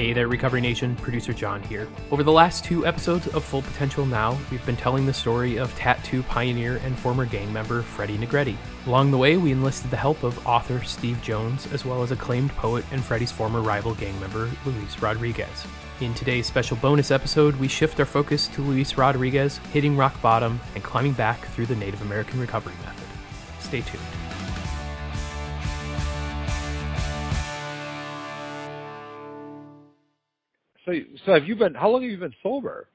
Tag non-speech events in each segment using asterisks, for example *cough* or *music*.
Hey there, Recovery Nation. Producer John here. Over the last two episodes of Full Potential Now, we've been telling the story of tattoo pioneer and former gang member Freddie Negrete. Along the way, we enlisted the help of author Steve Jones, as well as acclaimed poet and Freddie's former rival gang member, Luis Rodriguez. In today's special bonus episode, we shift our focus to Luis Rodriguez hitting rock bottom and climbing back through the Native American recovery method. Stay tuned. So, so have you been? How long have you been sober?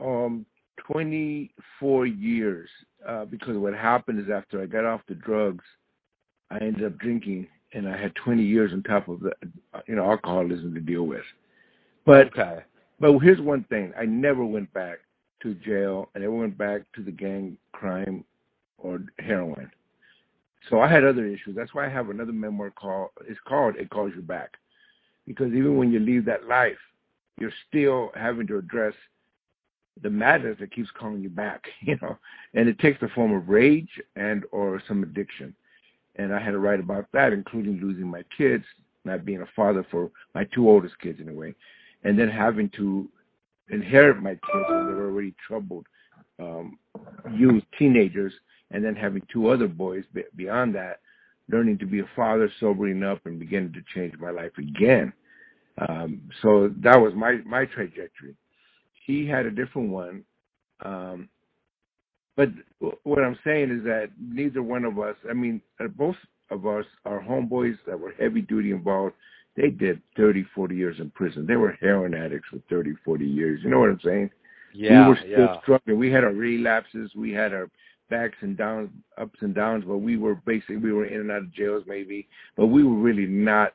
Um, 24 years. Uh, because what happened is after I got off the drugs, I ended up drinking, and I had 20 years on top of the, you know, alcoholism to deal with. But Okay. but here's one thing: I never went back to jail. I never went back to the gang crime or heroin. So I had other issues. That's why I have another memoir called. It's called "It Calls You Back," because even when you leave that life, you're still having to address the madness that keeps calling you back. *laughs* You know, and it takes the form of rage and or some addiction. And I had to write about that, including losing my kids, not being a father for my two oldest kids in a way, and then having to inherit my kids when they were already troubled um, youth, teenagers, and then having two other boys be- beyond that, learning to be a father, sobering up, and beginning to change my life again. Um, so that was my my trajectory. He had a different one, um, but what I'm saying is that neither one of us. I mean, uh, both of us are homeboys that were heavy duty involved. They did 30, 40 years in prison. They were heroin addicts for 30, 40 years. You know what I'm saying? Yeah. we were still yeah. struggling. We had our relapses. We had our backs and downs, ups and downs, but we were basically we were in and out of jails maybe, but we were really not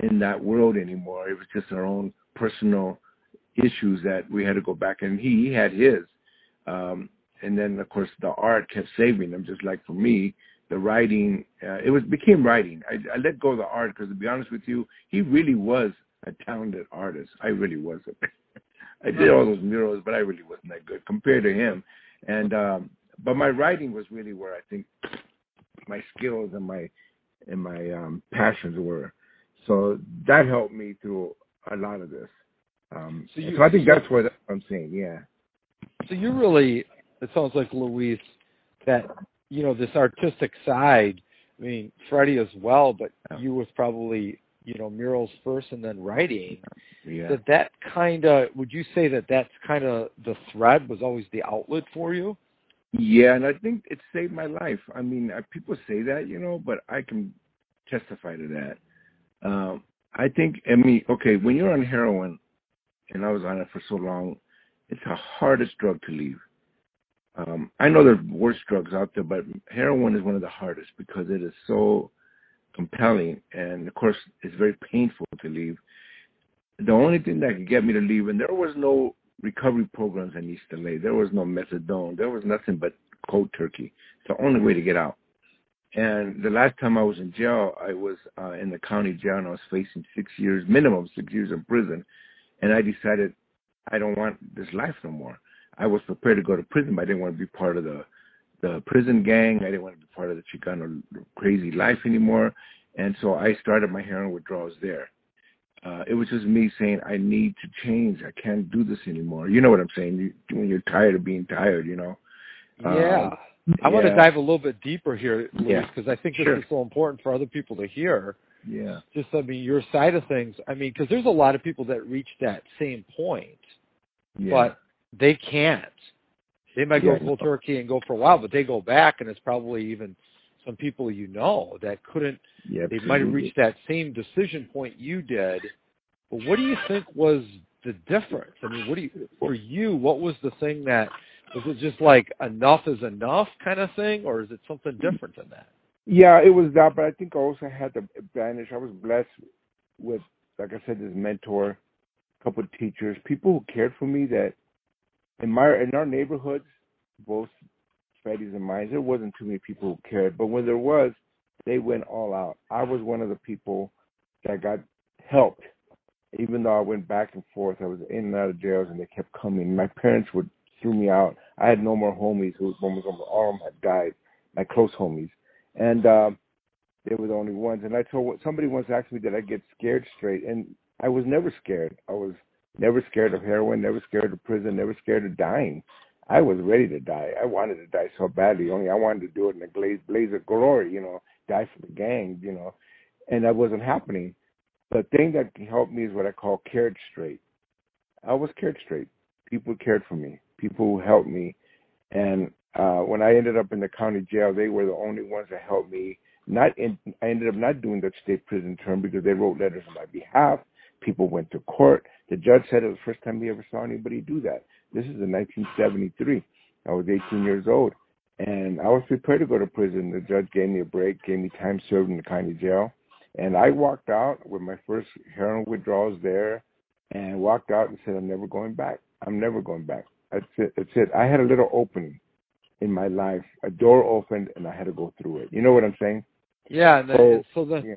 in that world anymore. It was just our own personal issues that we had to go back and he, he had his. Um and then of course the art kept saving him just like for me the writing uh, it was became writing I, I let go of the art because to be honest with you he really was a talented artist i really wasn't *laughs* I did all those murals, but I really wasn't that good compared to him. And um but my writing was really where I think my skills and my and my um passions were. So that helped me through a lot of this. Um So so, I think so- that's what I'm saying, yeah. So you really, it sounds like Luis, that you know this artistic side. I mean, Freddie as well, but Yeah. you was probably you know murals first and then writing. Yeah. That that kind of would you say that that's kind of the thread was always the outlet for you? Yeah, and I think it saved my life. I mean, uh, people say that, you know, but I can testify to that. Um, I think, I mean, okay, when you're on heroin, and I was on it for so long, it's the hardest drug to leave. Um, I know there's worse drugs out there, but heroin is one of the hardest because it is so compelling, and of course, it's very painful to leave. The only thing that could get me to leave, and there was no recovery programs in East LA. There was no methadone. There was nothing but cold turkey. It's the only way to get out. And the last time I was in jail, I was uh, in the county jail and I was facing six years, minimum six years in prison. And I decided I don't want this life no more. I was prepared to go to prison, but I didn't want to be part of the the prison gang. I didn't want to be part of the Chicano crazy life anymore. And so I started my heroin withdrawals there. Uh, it was just me saying, I need to change. I can't do this anymore. You know what I'm saying? You, when you're tired of being tired, you know? Yeah. Um, I want to dive a little bit deeper here, Luis, Yeah. because I think this Sure. is so important for other people to hear. Yeah. Just, I mean, your side of things. I mean, because there's a lot of people that reach that same point, Yeah. but they can't. They might Yeah. go cold turkey and go for a while, but they go back, and it's probably even some people you know that couldn't. yeah, They might have reached that same decision point you did. But what do you think was the difference? I mean, what do you for you? What was the thing that was it just like enough is enough kind of thing, or is it something different than that? Yeah, it was that, but I think I also had the advantage. I was blessed with, like I said, this mentor, a couple of teachers, people who cared for me. That in my in our neighborhoods, both Freddie's and mine, there wasn't too many people who cared. But when there was, they went all out. I was one of the people that got helped, even though I went back and forth. I was in and out of jails, and they kept coming. My parents would threw me out. I had no more homies. Who almost all of them had died. My close homies and um, they were the only ones. And I told somebody once asked me did I get scared straight, and I was never scared. I was never scared of heroin, never scared of prison, never scared of dying. I was ready to die. I wanted to die so badly. Only I wanted to do it in a blaze, blaze of glory, you know, die for the gang, you know, and that wasn't happening. The thing that helped me is what I call cared straight. I was cared straight. People cared for me. People helped me, and uh, when I ended up in the county jail, they were the only ones that helped me. Not in, I ended up not doing the state prison term because they wrote letters on my behalf. People went to court. The judge said it was the first time he ever saw anybody do that. This is in 1973. I was 18 years old, and I was prepared to go to prison. The judge gave me a break, gave me time served in the county jail, and I walked out with my first heroin withdrawals there, and walked out and said, "I'm never going back. I'm never going back." That's it. That's it. I had a little opening in my life. A door opened, and I had to go through it. You know what I'm saying? Yeah. And then, So- so then, yeah.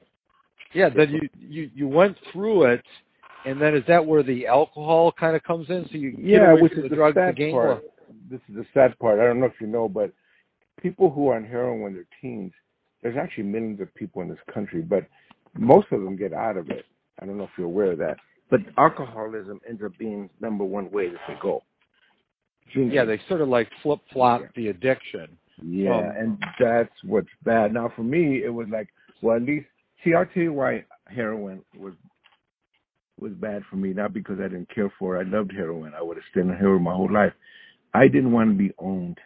yeah. Then you you you went through it, and then is that where the alcohol kind of comes in? So you Yeah, which is the the drugs, the sad game. part. This is the sad part. I don't know if you know, but people who are on heroin when they're teens, there's actually millions of people in this country, but most of them get out of it. I don't know if you're aware of that. But alcoholism ends up being number one way that they go. Drinking. Yeah, they sort of like flip flop Yeah. the addiction. Yeah, Um, and that's what's bad. Now, for me, it was like, well, at least see, I'll tell you why heroin was was bad for me. Not because I didn't care for it. I loved heroin. I would have stayed on heroin my whole life. I didn't want to be owned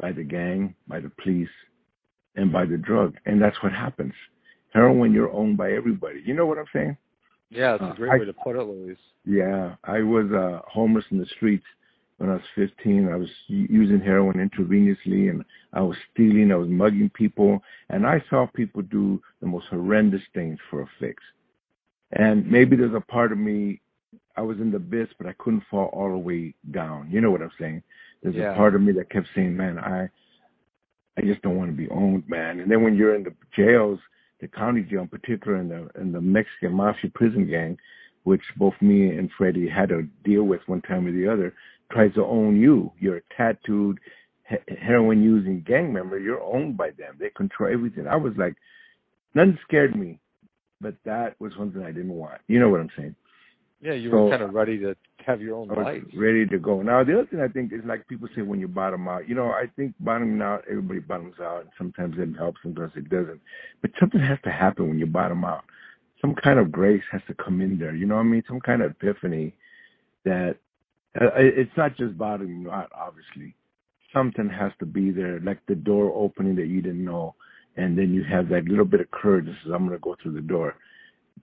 by the gang, by the police, and by the drug, and that's what happens. Heroin, you're owned by everybody. You know what I'm saying? Yeah, it's Uh, a great I- way to put it, Luis. Yeah, I was uh, homeless in the streets when I was 15. I was using heroin intravenously, and I was stealing. I was mugging people, and I saw people do the most horrendous things for a fix. And maybe there's a part of me. I was in the abyss, but I couldn't fall all the way down. You know what I'm saying? There's Yeah. a part of me that kept saying, "Man, I, I just don't want to be owned, man." And then when you're in the jails, the county jail in particular, and the and the Mexican mafia prison gang, which both me and Freddie had to deal with one time or the other, tries to own you. You're a tattooed he- heroin using gang member. You're owned by them. They control everything. I was like, nothing scared me, but that was something I didn't want. You know what I'm saying? Yeah, you So- were kind of ready to have your own life. ready to go. Now the other thing I think is like people say when you bottom out. You know, I think bottoming out, everybody bottoms out. And sometimes it helps, sometimes it doesn't. But something has to happen when you bottom out. Some kind of grace has to come in there. You know what I mean? Some kind of epiphany that uh, it's not just bottoming out. Obviously, something has to be there, like the door opening that you didn't know, and then you have that little bit of courage. That says, "I'm going to go through the door."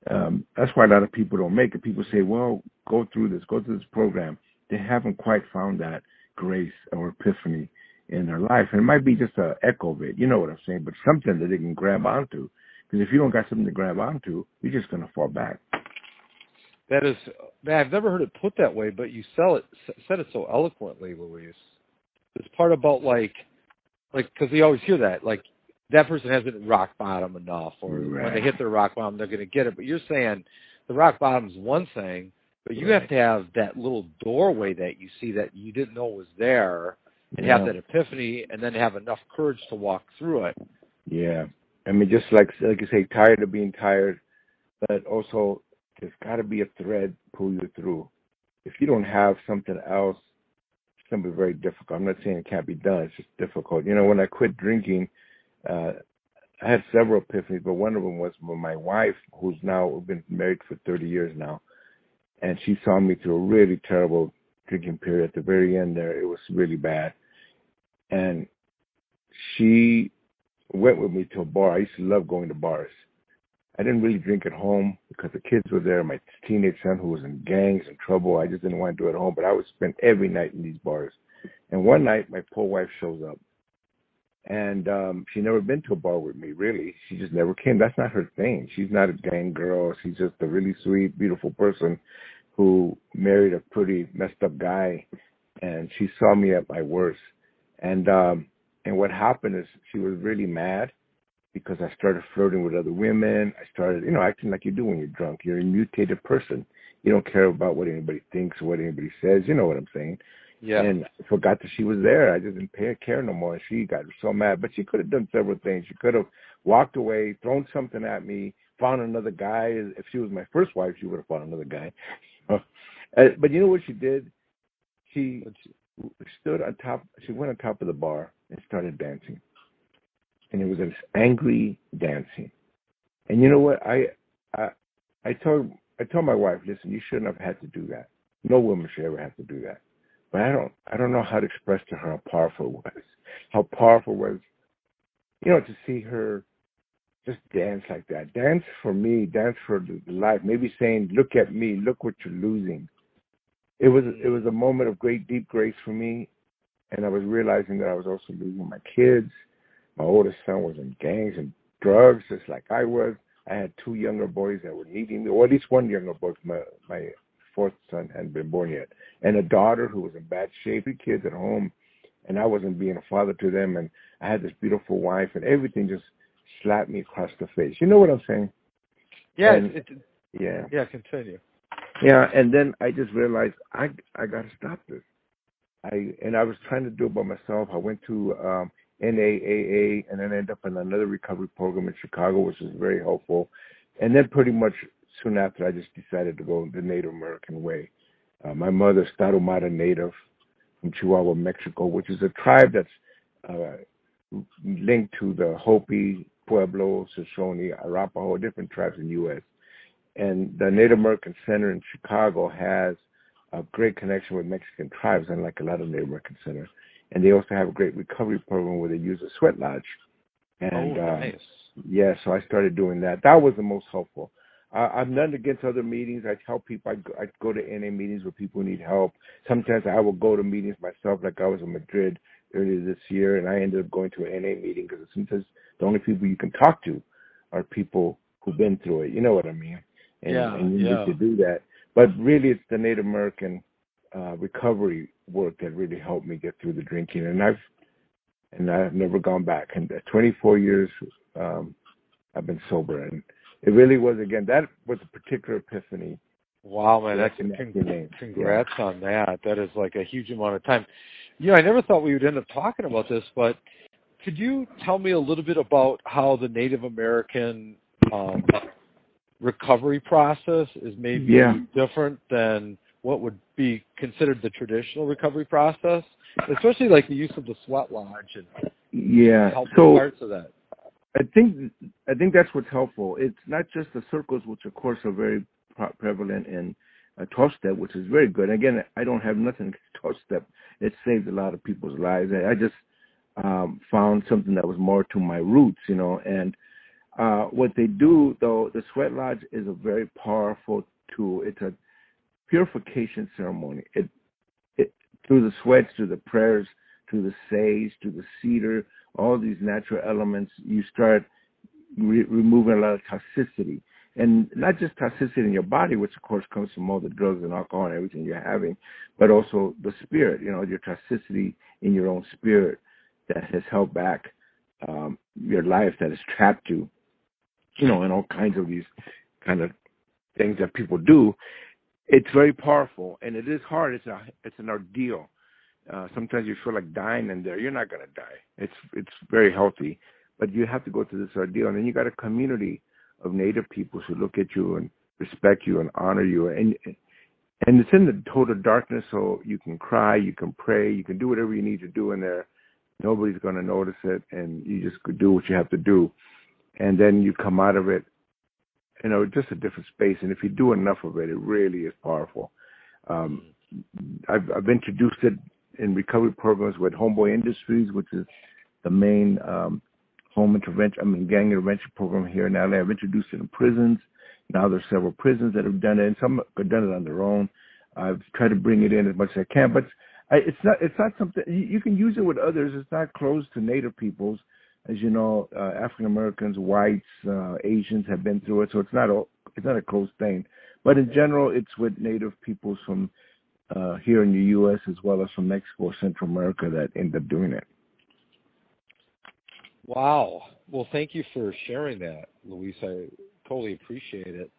um, that's why a lot of people don't make it. People say, well, go through this, go through this program. They haven't quite found that grace or epiphany in their life. And it might be just an echo of it, you know what I'm saying, but something that they can grab onto. Because if you don't got something to grab onto, you're just going to fall back. That is, I've never heard it put that way, but you sell it said it so eloquently, Luis. This part about like, like because we always hear that, like that person hasn't rock bottom enough, or when they hit their rock bottom, they're going to get it. But you're saying the rock bottom is one thing, but you have to have that little doorway that you see that you didn't know was there, and have that epiphany, and then have enough courage to walk through it. Yeah. I mean, just like like you say, tired of being tired, but also there's got to be a thread pull you through. If you don't have something else, it's going to be very difficult. I'm not saying it can't be done. It's just difficult. You know, when I quit drinking, uh, I had several epiphanies, but one of them was when my wife, who's now been married for 30 years now, and she saw me through a really terrible drinking period. At the very end, there, it was really bad, and she went with me to a bar. I used to love going to bars. I didn't really drink at home because the kids were there. My teenage son, who was in gangs and trouble, I just didn't want to do it at home. But I would spend every night in these bars. And one night, my poor wife shows up, and um she never been to a bar with me. Really, she just never came. That's not her thing. She's not a gang girl. She's just a really sweet, beautiful person who married a pretty messed up guy, and she saw me at my worst. And um and what happened is she was really mad because I started flirting with other women. I started, you know, acting like you do when you're drunk. You're a mutated person. You don't care about what anybody thinks or what anybody says. You know what I'm saying? Yeah. And I forgot that she was there. I just didn't pay her care no more. And she got so mad. But she could have done several things. She could have walked away, thrown something at me, found another guy. If she was my first wife, she would have found another guy. *laughs* uh, but you know what she did? She stood on top. She went on top of the bar and started dancing, and it was this angry dancing. And you know what? I I I told I told my wife, listen, you shouldn't have had to do that. No woman should ever have to do that. But I don't I don't know how to express to her how powerful it was. How powerful it was, you know, to see her just dance like that. Dance for me, dance for the life. Maybe saying, "Look at me, look what you're losing." It was it was a mm. moment of great deep grace for me, and I was realizing that I was also losing my kids. My oldest son was in gangs and drugs, just like I was. I had two younger boys that were needing me, or at least one younger boy. My my fourth son hadn't been born yet, and a daughter who was in bad shape. Three kids at home, and I wasn't being a father to them. And I had this beautiful wife, and everything just slapped me across the face. You know what I'm saying? Yeah. And- it, it, Yeah. yeah. Continue. Yeah, and then I just realized I I got to stop this. I and I was trying to do it by myself. I went to um, NAAA and then ended up in another recovery program in Chicago, which was very helpful. And then pretty much soon after, I just decided to go the Native American way. Uh, my mother's Tarahumara Native from Chihuahua, Mexico, which is a tribe that's uh, linked to the Hopi, Pueblo, Shoshone, Arapaho, different tribes in the U.S and the Native American Center in Chicago has a great connection with Mexican tribes, unlike a lot of Native American centers. And they also have a great recovery program where they use a sweat lodge. And oh, uh, nice. yeah, so I started doing that. That was the most helpful. I, am none against other meetings. I tell people I go, I go to NA meetings where people need help. Sometimes I will go to meetings myself, like I was in Madrid earlier this year, and I ended up going to an NA meeting because sometimes the only people you can talk to are people who've been through it. You know what I mean? and, Yeah, and you yeah. need to do that. But really, it's the Native American uh, recovery work that really helped me get through the drinking, and I've and I've never gone back. And 24 years, um, I've been sober, and it really was again that was a particular epiphany. Wow, man, that's con- congrats on that. That is like a huge amount of time. You know, I never thought we would end up talking about this, but could you tell me a little bit about how the Native American um, recovery process is maybe Yeah. different than what would be considered the traditional recovery process, especially like the use of the sweat lodge and Yeah. So parts of that. I think I think that's what's helpful. It's not just the circles, which of course are very prevalent in uh, 12 step, which is very good. Again, I don't have nothing against 12 step. It saved a lot of people's lives. I I just um, found something that was more to my roots, you know. And uh, what they do, though, the sweat lodge is a very powerful tool. It's a purification ceremony. It, it through the sweats, through the prayers, through the sage, through the cedar, all these natural elements, you start re- removing a lot of toxicity. And not just toxicity in your body, which of course comes from all the drugs and alcohol and everything you're having, but also the spirit, you know, your toxicity in your own spirit that has held back um, your life, that has trapped you, you know, and all kinds of these kind of things that people do. It's very powerful and it is hard. It's a it's an ordeal. Uh, sometimes you feel like dying in there. You're not gonna die. It's it's very healthy, but you have to go through this ordeal. And then you got a community of Native peoples who look at you and respect you and honor you. And and it's in the total darkness, so you can cry, you can pray, you can do whatever you need to do in there. Nobody's going to notice it, and you just do what you have to do. And then you come out of it, you know, just a different space. And if you do enough of it, it really is powerful. Um, I've, I've introduced it in recovery programs with Homeboy Industries, which is the main um, home intervention, I mean, gang intervention program here in LA. I've introduced it in prisons. Now there's several prisons that have done it, and some have done it on their own. I've tried to bring it in as much as I can, but I, it's not it's not something you, you can use it with others. It's not closed to Native peoples, as you know. Uh, African Americans, whites, uh, Asians have been through it, so it's not a it's not a closed thing. But in general, it's with Native peoples from uh, here in the U.S. as well as from Mexico or Central America that end up doing it. Wow. Well, thank you for sharing that, Luis. I totally appreciate it,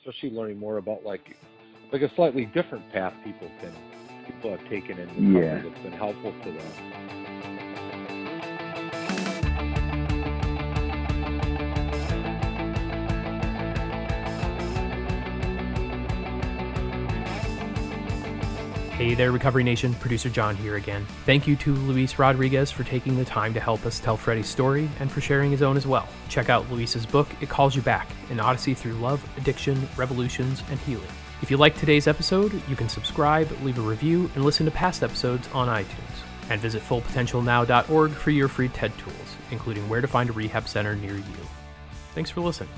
especially learning more about like like a slightly different path people can people have taken in recovery Yeah. that's been helpful to them. Hey there, Recovery Nation. Producer John here again. Thank you to Luis Rodriguez for taking the time to help us tell Freddie's story and for sharing his own as well. Check out Luis's book, It Calls You Back An Odyssey Through Love, Addiction, Revolutions, and Healing. If you liked today's episode, you can subscribe, leave a review, and listen to past episodes on iTunes. And visit fullpotentialnow.org for your free TED tools, including where to find a rehab center near you. Thanks for listening.